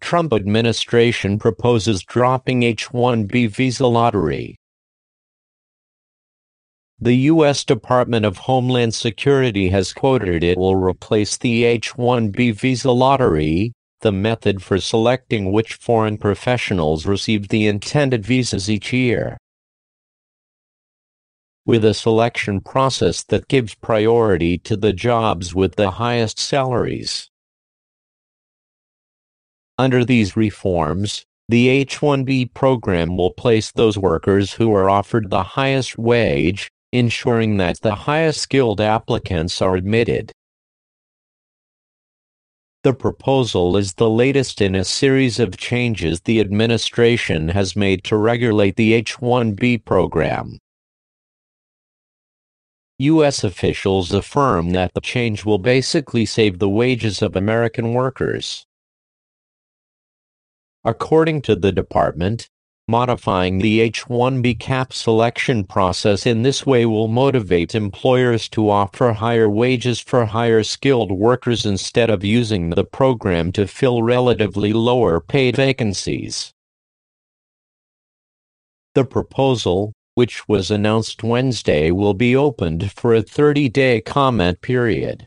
Trump administration proposes dropping H-1B visa lottery. The U.S. Department of Homeland Security has quoted it will replace the H-1B visa lottery, the method for selecting which foreign professionals receive the intended visas each year with a selection process that gives priority to the jobs with the highest salaries. Under these reforms, the H-1B program will place those workers who are offered the highest wage, ensuring that the highest skilled applicants are admitted. The proposal is the latest in a series of changes the administration has made to regulate the H-1B program. U.S. officials affirm that the change will basically save the wages of American workers. According to the department, modifying the H-1B cap selection process in this way will motivate employers to offer higher wages for higher skilled workers instead of using the program to fill relatively lower paid vacancies. The proposal, which was announced Wednesday will be opened for a 30-day comment period.